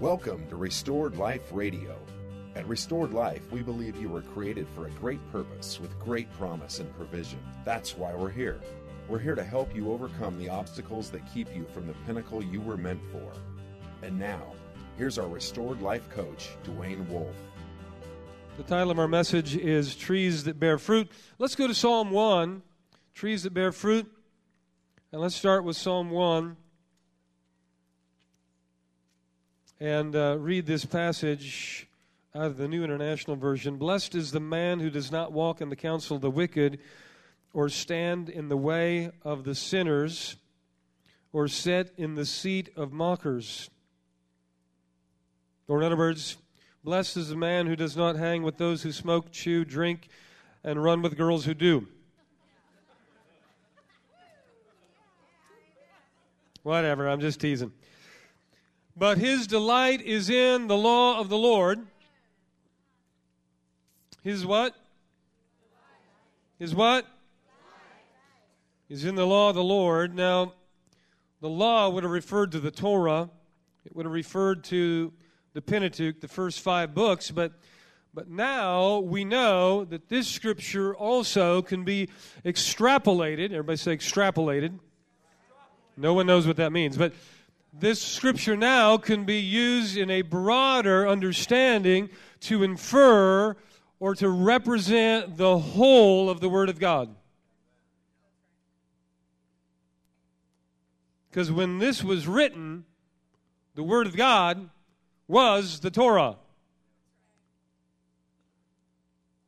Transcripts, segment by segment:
Welcome to Restored Life Radio. At Restored Life, we believe you were created for a great purpose with great promise and provision. That's why we're here. We're here to help you overcome the obstacles that keep you from the pinnacle you were meant for. And now, here's our Restored Life coach, Dwayne Wolf. The title of our message is Trees That Bear Fruit. Let's go to Psalm 1, Trees That Bear Fruit. And let's start with Psalm 1 and uh, read this passage out of the New International Version. Blessed is the man who does not walk in the counsel of the wicked, or stand in the way of the sinners, or sit in the seat of mockers. Or, in other words, Blessed is the man who does not hang with those who smoke, chew, drink, and run with girls who do. Whatever, I'm just teasing. But his delight is in the law of the Lord. His what? His what? Is in the law of the Lord. Now, the law would have referred to the Torah. It would have referred to the Pentateuch, the first five books, but but now we know that this scripture also can be extrapolated. Everybody say extrapolated. No one knows what that means, but this scripture now can be used in a broader understanding to infer or to represent the whole of the Word of God. Because when this was written, the Word of God was the Torah.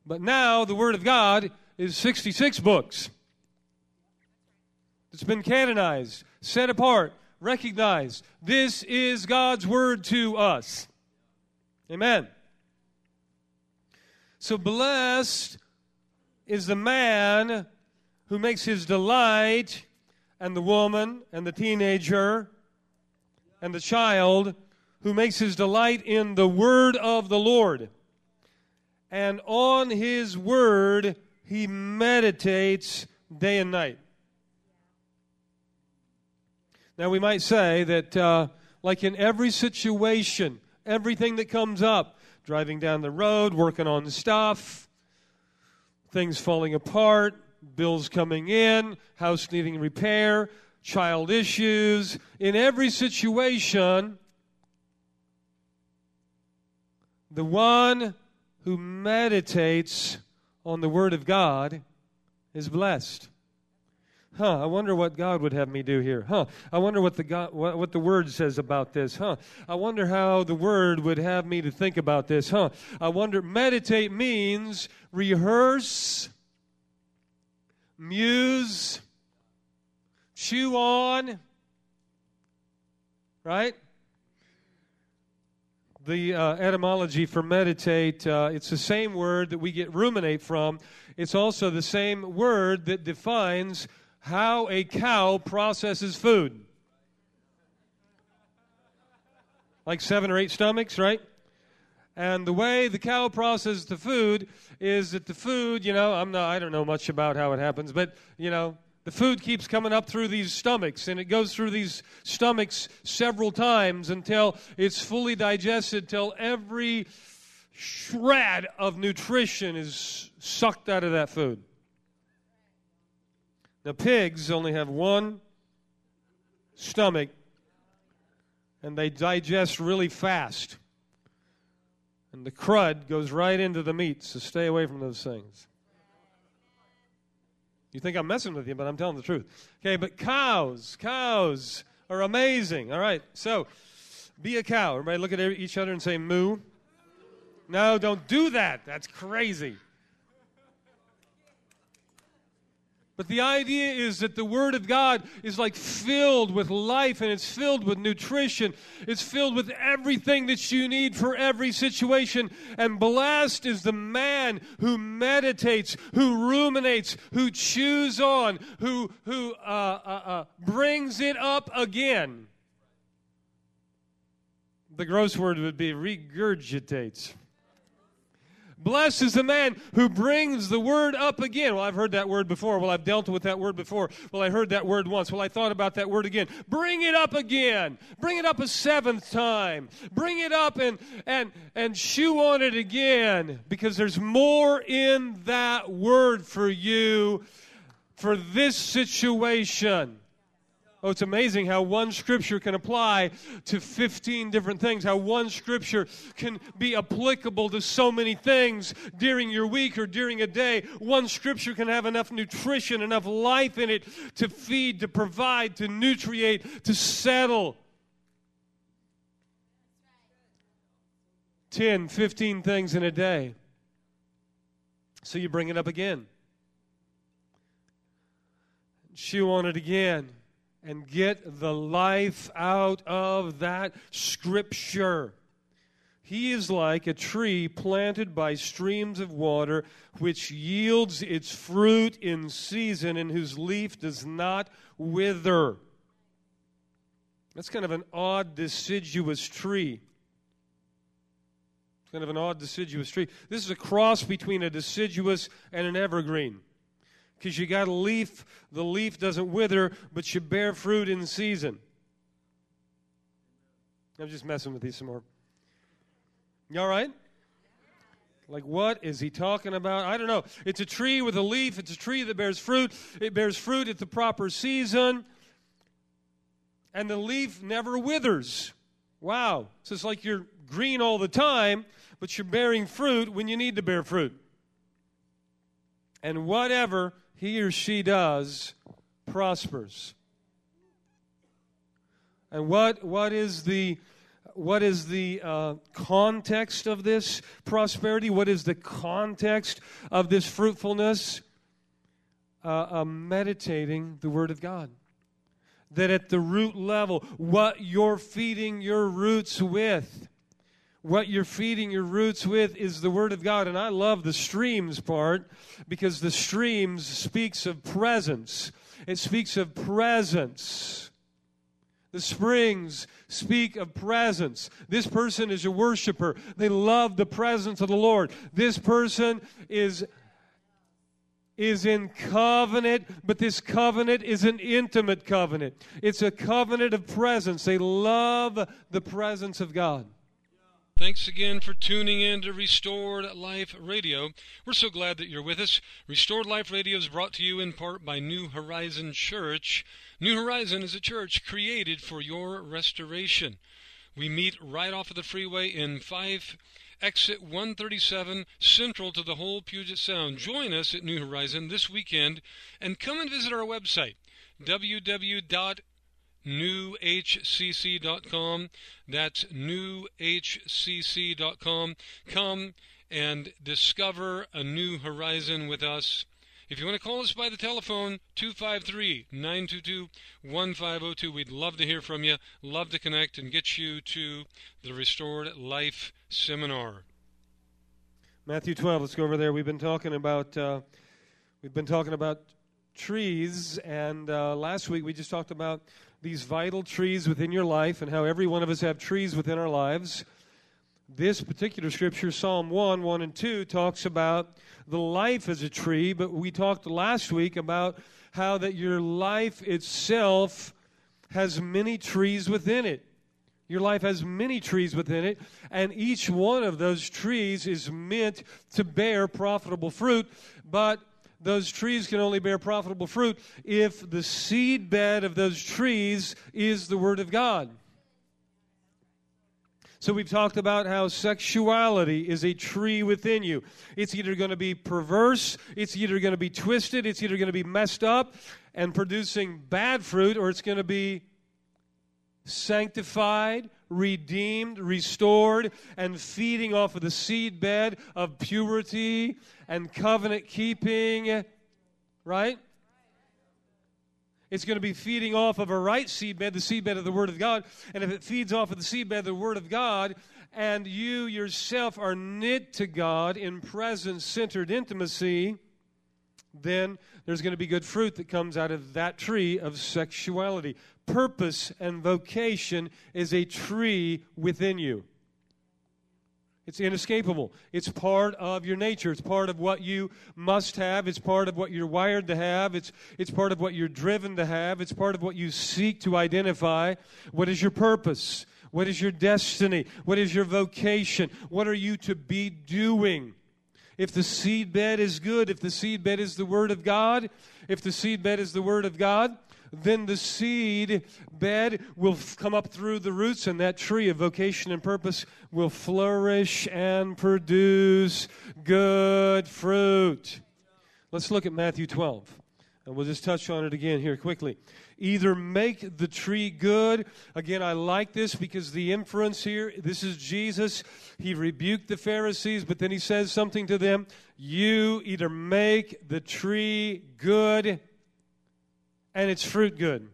But now the Word of God is 66 books. It's been canonized, set apart, recognized. This is God's Word to us. Amen. So blessed is the man who makes his delight, and the woman, and the teenager, and the child who makes his delight in the word of the Lord. And on his word he meditates day and night. Now, we might say that, uh, like in every situation, everything that comes up, driving down the road, working on stuff, things falling apart, bills coming in, house needing repair, child issues, in every situation, the one who meditates on the Word of God is blessed. Huh, I wonder what God would have me do here. Huh, I wonder what the, God, what, what the Word says about this. Huh, I wonder how the Word would have me to think about this. Huh, I wonder, meditate means rehearse, muse, chew on, right? the uh, etymology for meditate, uh, it's the same word that we get ruminate from. It's also the same word that defines how a cow processes food. Like seven or eight stomachs, right? And the way the cow processes the food is that the food, you know, I'm not, I don't know much about how it happens, but, you know, the food keeps coming up through these stomachs, and it goes through these stomachs several times until it's fully digested, till every shred of nutrition is sucked out of that food. Now, pigs only have one stomach, and they digest really fast. And the crud goes right into the meat, so stay away from those things. You think I'm messing with you, but I'm telling the truth. Okay, but cows, cows are amazing. All right, so be a cow. Everybody look at each other and say moo. No, don't do that. That's crazy. But the idea is that the Word of God is like filled with life and it's filled with nutrition. It's filled with everything that you need for every situation. And blessed is the man who meditates, who ruminates, who chews on, who, who uh, uh, uh, brings it up again. The gross word would be regurgitates. Blessed is the man who brings the word up again. Well, I've heard that word before. Well, I've dealt with that word before. Well, I heard that word once. Well, I thought about that word again. Bring it up again. Bring it up a seventh time. Bring it up and and and chew on it again because there's more in that word for you for this situation. Oh, it's amazing how one scripture can apply to 15 different things, how one scripture can be applicable to so many things during your week or during a day. One scripture can have enough nutrition, enough life in it to feed, to provide, to nutriate, to settle. 10, 15 things in a day. So you bring it up again. Chew on it again and get the life out of that scripture. He is like a tree planted by streams of water, which yields its fruit in season and whose leaf does not wither. That's kind of an odd, deciduous tree. It's kind of an odd, deciduous tree. This is a cross between a deciduous and an evergreen because you got a leaf. The leaf doesn't wither, but you bear fruit in season. I'm just messing with you some more. You all right? Like, what is he talking about? I don't know. It's a tree with a leaf. It's a tree that bears fruit. It bears fruit at the proper season. And the leaf never withers. Wow. So it's like you're green all the time, but you're bearing fruit when you need to bear fruit. And whatever he or she does prospers. And what, what is the, what is the uh, context of this prosperity? What is the context of this fruitfulness? Uh, uh, meditating the Word of God. That at the root level, what you're feeding your roots with what you're feeding your roots with is the Word of God. And I love the streams part because the streams speaks of presence. It speaks of presence. The springs speak of presence. This person is a worshiper. They love the presence of the Lord. This person is is in covenant, but this covenant is an intimate covenant. It's a covenant of presence. They love the presence of God. Thanks again for tuning in to Restored Life Radio. We're so glad that you're with us. Restored Life Radio is brought to you in part by New Horizon Church. New Horizon is a church created for your restoration. We meet right off of the freeway in 5 exit 137 central to the whole Puget Sound. Join us at New Horizon this weekend and come and visit our website www newhcc.com. That's newhcc.com. Come and discover a new horizon with us. If you want to call us by the telephone, 253 922 1502, we'd love to hear from you, love to connect and get you to the Restored Life Seminar. Matthew 12, let's go over there. We've been talking about. Uh, we've been talking about trees, and uh, last week we just talked about these vital trees within your life and how every one of us have trees within our lives. This particular scripture, Psalm 1, 1 and 2, talks about the life as a tree, but we talked last week about how that your life itself has many trees within it. Your life has many trees within it, and each one of those trees is meant to bear profitable fruit, but those trees can only bear profitable fruit if the seed bed of those trees is the Word of God. So we've talked about how sexuality is a tree within you. It's either going to be perverse, it's either going to be twisted, it's either going to be messed up and producing bad fruit, or it's going to be sanctified, redeemed, restored, and feeding off of the seed bed of purity and covenant keeping, right? It's going to be feeding off of a right seedbed, the seedbed of the Word of God. And if it feeds off of the seedbed of the Word of God, and you yourself are knit to God in presence centered intimacy, then there's going to be good fruit that comes out of that tree of sexuality. Purpose and vocation is a tree within you. It's inescapable. It's part of your nature. It's part of what you must have. It's part of what you're wired to have. It's, it's part of what you're driven to have. It's part of what you seek to identify. What is your purpose? What is your destiny? What is your vocation? What are you to be doing? If the seedbed is good, if the seedbed is the Word of God, if the seedbed is the Word of God, then the seed bed will come up through the roots, and that tree of vocation and purpose will flourish and produce good fruit. Let's look at Matthew 12, and we'll just touch on it again here quickly. Either make the tree good. Again, I like this because the inference here this is Jesus. He rebuked the Pharisees, but then he says something to them. You either make the tree good and its fruit good.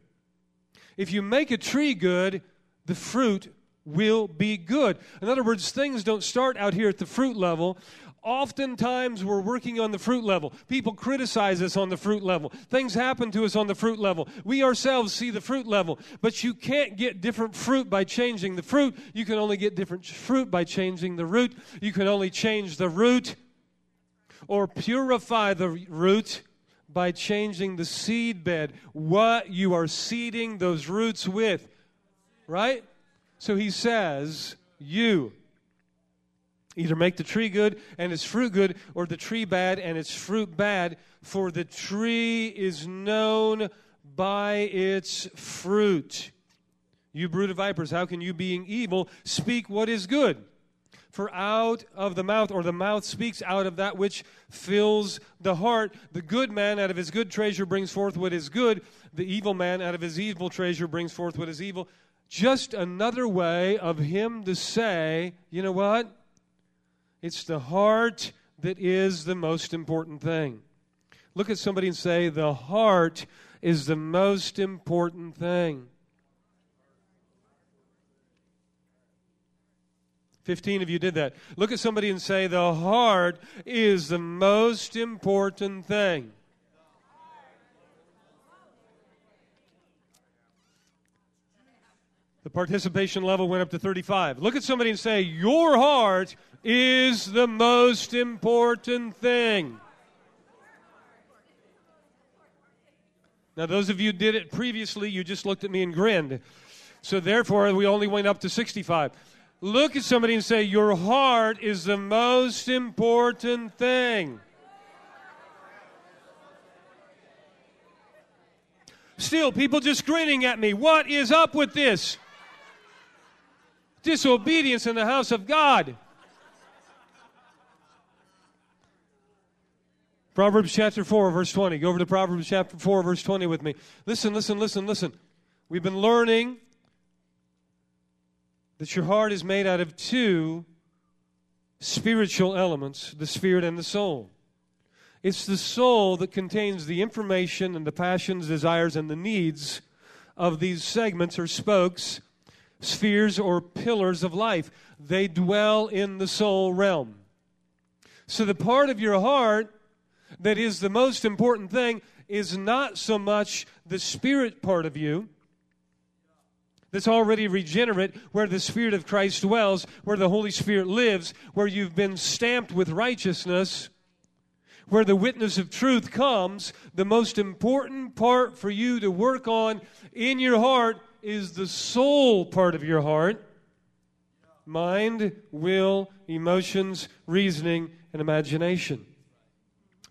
If you make a tree good, the fruit will be good. In other words, things don't start out here at the fruit level. Oftentimes, we're working on the fruit level. People criticize us on the fruit level. Things happen to us on the fruit level. We ourselves see the fruit level. But you can't get different fruit by changing the fruit. You can only get different fruit by changing the root. You can only change the root or purify the root by changing the seed bed, what you are seeding those roots with. Right? So he says, You either make the tree good and its fruit good, or the tree bad and its fruit bad, for the tree is known by its fruit. You brood of vipers, how can you, being evil, speak what is good? For out of the mouth, or the mouth speaks out of that which fills the heart. The good man out of his good treasure brings forth what is good. The evil man out of his evil treasure brings forth what is evil. Just another way of him to say, you know what? It's the heart that is the most important thing. Look at somebody and say, the heart is the most important thing. 15 of you did that. Look at somebody and say, The heart is the most important thing. The participation level went up to 35. Look at somebody and say, Your heart is the most important thing. Now, those of you did it previously, you just looked at me and grinned. So, therefore, we only went up to 65. Look at somebody and say, Your heart is the most important thing. Still, people just grinning at me. What is up with this? Disobedience in the house of God. Proverbs chapter 4, verse 20. Go over to Proverbs chapter 4, verse 20 with me. Listen, listen, listen, listen. We've been learning that your heart is made out of two spiritual elements the spirit and the soul. It's the soul that contains the information and the passions, desires, and the needs of these segments or spokes, spheres, or pillars of life. They dwell in the soul realm. So the part of your heart that is the most important thing is not so much the spirit part of you that's already regenerate, where the Spirit of Christ dwells, where the Holy Spirit lives, where you've been stamped with righteousness, where the witness of truth comes, the most important part for you to work on in your heart is the soul part of your heart. Mind, will, emotions, reasoning, and imagination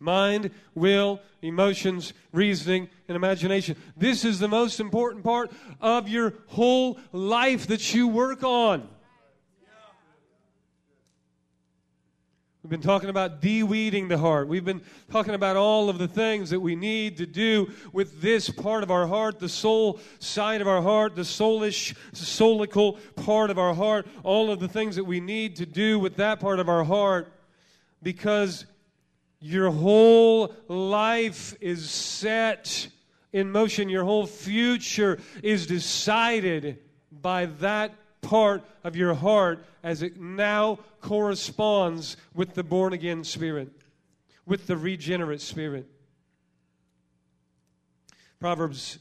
mind, will, emotions, reasoning, and imagination. This is the most important part of your whole life that you work on. We've been talking about de-weeding the heart. We've been talking about all of the things that we need to do with this part of our heart, the soul side of our heart, the soulish, soulical part of our heart, all of the things that we need to do with that part of our heart because your whole life is set in motion. Your whole future is decided by that part of your heart as it now corresponds with the born again spirit, with the regenerate spirit. Proverbs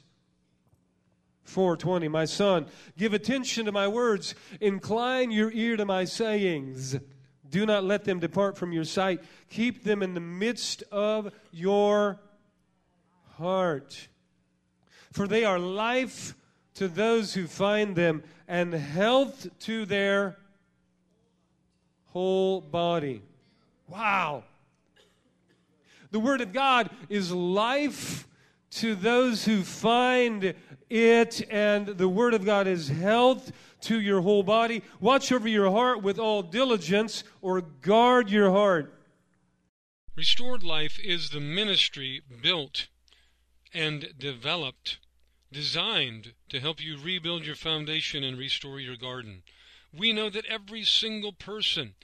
4:20 My son, give attention to my words, incline your ear to my sayings. Do not let them depart from your sight. Keep them in the midst of your heart. For they are life to those who find them and health to their whole body. Wow. The Word of God is life to those who find it, and the Word of God is health to your whole body. Watch over your heart with all diligence, or guard your heart. Restored Life is the ministry built and developed, designed to help you rebuild your foundation and restore your garden. We know that every single person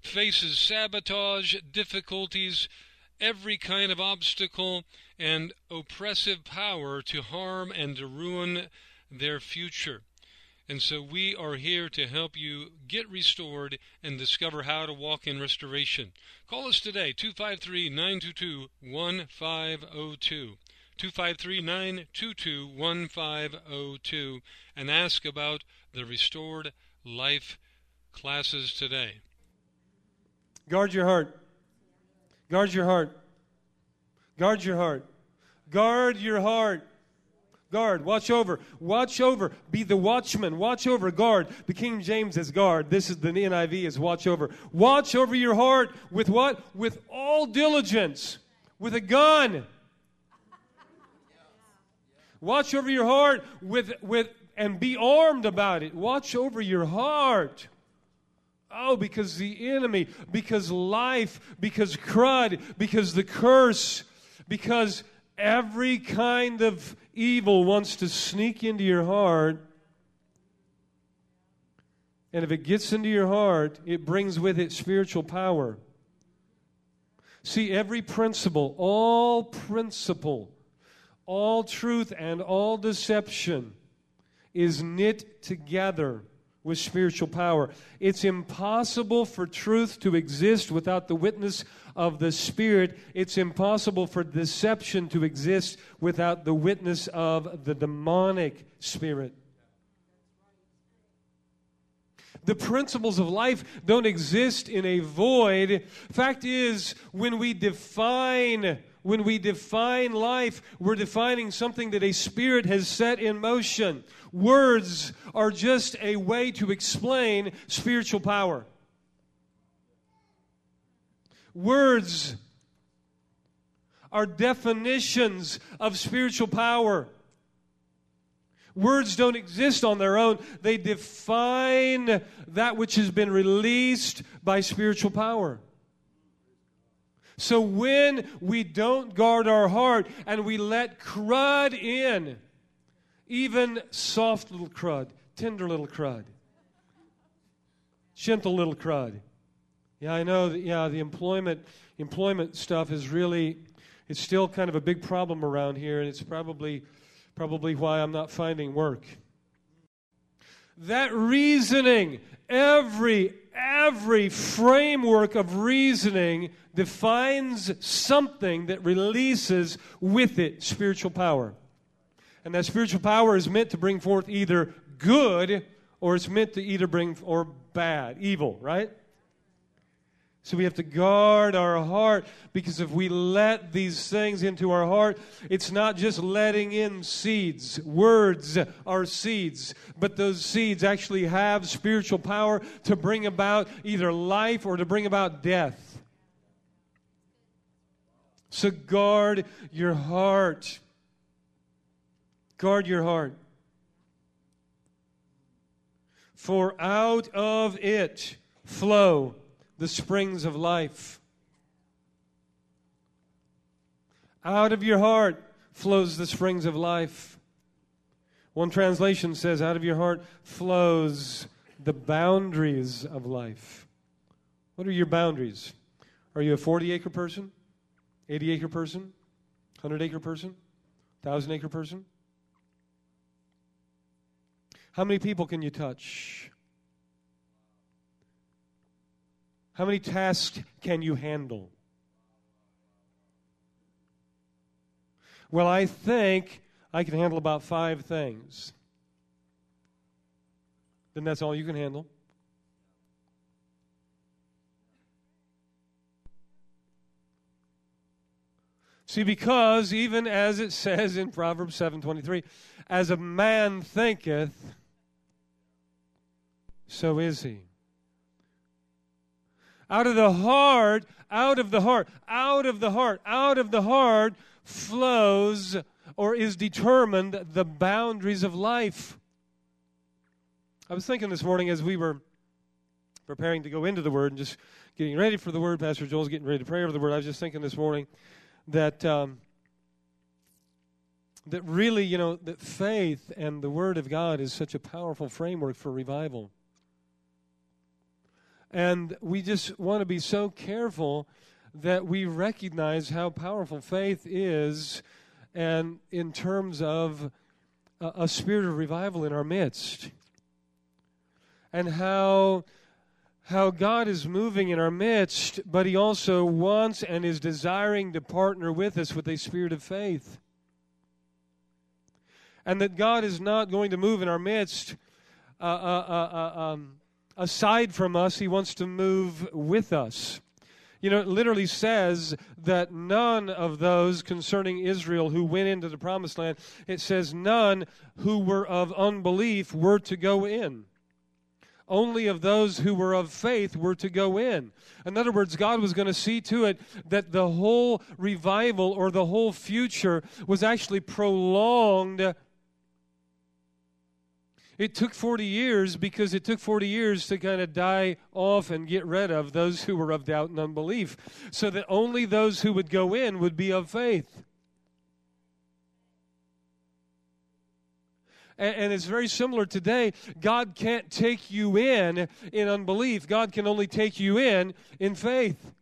faces sabotage, difficulties, every kind of obstacle and oppressive power to harm and to ruin their future. And so we are here to help you get restored and discover how to walk in restoration. Call us today, 253 922 1502. 253 922 1502 and ask about the Restored Life classes today. Guard your heart. Guard your heart. Guard your heart. Guard your heart. Guard, watch over, watch over, be the watchman, watch over, guard. The King James is guard. This is the NIV is watch over. Watch over your heart with what? With all diligence, with a gun. Watch over your heart with, with, and be armed about it. Watch over your heart. Oh, because the enemy, because life, because crud, because the curse, because every kind of evil wants to sneak into your heart. And if it gets into your heart, it brings with it spiritual power. See, every principle, all principle, all truth, and all deception is knit together with spiritual power. It's impossible for truth to exist without the witness of the Spirit. It's impossible for deception to exist without the witness of the demonic spirit. The principles of life don't exist in a void. Fact is, when we define when we define life, we're defining something that a spirit has set in motion. Words are just a way to explain spiritual power. Words are definitions of spiritual power. Words don't exist on their own. They define that which has been released by spiritual power. So when we don't guard our heart and we let crud in, even soft little crud, tender little crud, gentle little crud. Yeah, I know that yeah, the employment employment stuff is really it's still kind of a big problem around here and it's probably probably why I'm not finding work. That reasoning, every every framework of reasoning defines something that releases with it spiritual power. And that spiritual power is meant to bring forth either good or it's meant to either bring or bad, evil, right? So we have to guard our heart because if we let these things into our heart, it's not just letting in seeds. Words are seeds, but those seeds actually have spiritual power to bring about either life or to bring about death. So guard your heart. Guard your heart. For out of it flow the springs of life. Out of your heart flows the springs of life. One translation says, out of your heart flows the boundaries of life. What are your boundaries? Are you a 40 acre person? 80 acre person? 100 acre person? 1,000 acre person? How many people can you touch? How many tasks can you handle? Well, I think I can handle about five things. Then that's all you can handle. See, because even as it says in Proverbs 7:23, as a man thinketh, so is he. Out of the heart, out of the heart, out of the heart, out of the heart flows or is determined the boundaries of life. I was thinking this morning as we were preparing to go into the Word and just getting ready for the Word, Pastor Joel's getting ready to pray over the Word. I was just thinking this morning that um, that really, you know, that faith and the Word of God is such a powerful framework for revival. And we just want to be so careful that we recognize how powerful faith is and in terms of a, a spirit of revival in our midst and how how God is moving in our midst, but He also wants and is desiring to partner with us with a spirit of faith. And that God is not going to move in our midst uh, uh, uh, uh um, aside from us, He wants to move with us. You know, it literally says that none of those concerning Israel who went into the promised land, it says none who were of unbelief were to go in. Only of those who were of faith were to go in. In other words, God was going to see to it that the whole revival or the whole future was actually prolonged it took 40 years because it took 40 years to kind of die off and get rid of those who were of doubt and unbelief, so that only those who would go in would be of faith. And, it's very similar today. God can't take you in in unbelief, God can only take you in in faith.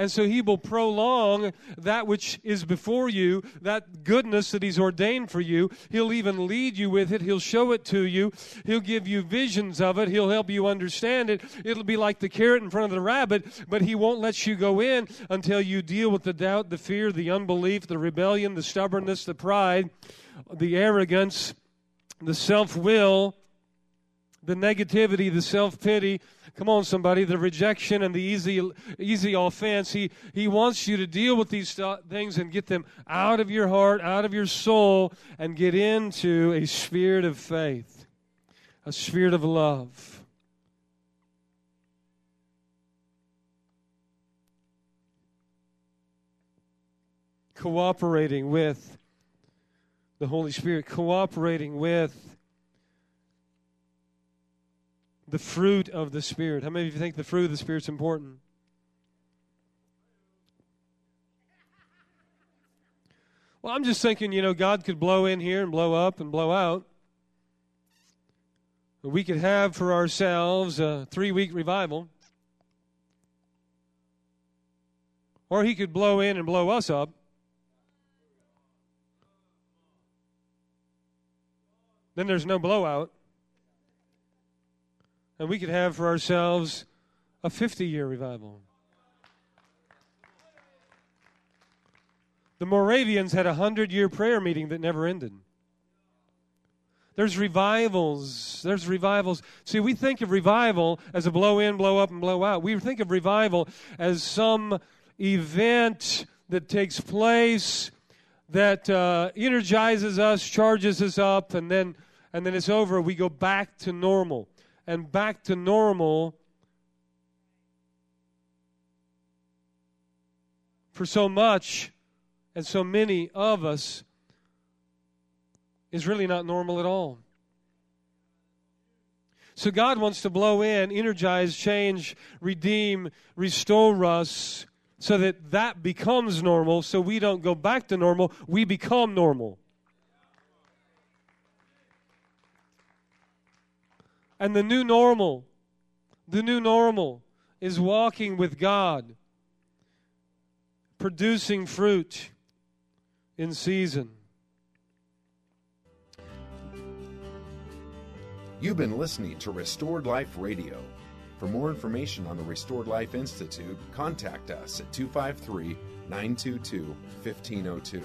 And so he will prolong that which is before you, that goodness that he's ordained for you. He'll even lead you with it. He'll show it to you. He'll give you visions of it. He'll help you understand it. It'll be like the carrot in front of the rabbit, but he won't let you go in until you deal with the doubt, the fear, the unbelief, the rebellion, the stubbornness, the pride, the arrogance, the self will, the negativity, the self pity Come on, somebody. The rejection and the easy, easy offense. He, he wants you to deal with these things and get them out of your heart, out of your soul, and get into a spirit of faith, a spirit of love. Cooperating with the Holy Spirit, cooperating with the fruit of the Spirit. How many of you think the fruit of the Spirit's important? Well, I'm just thinking, you know, God could blow in here and blow up and blow out. We could have for ourselves a three week revival. Or he could blow in and blow us up. Then there's no blowout and we could have for ourselves a 50 year revival. The Moravians had a 100 year prayer meeting that never ended. There's revivals. There's revivals. See, we think of revival as a blow in, blow up, and blow out. We think of revival as some event that takes place that uh, energizes us, charges us up, and then and then it's over. We go back to normal and back to normal for so much and so many of us is really not normal at all. So God wants to blow in, energize, change, redeem, restore us so that that becomes normal so we don't go back to normal, we become normal. And the new normal, the new normal is walking with God, producing fruit in season. You've been listening to Restored Life Radio. For more information on the Restored Life Institute, contact us at 253 922 1502.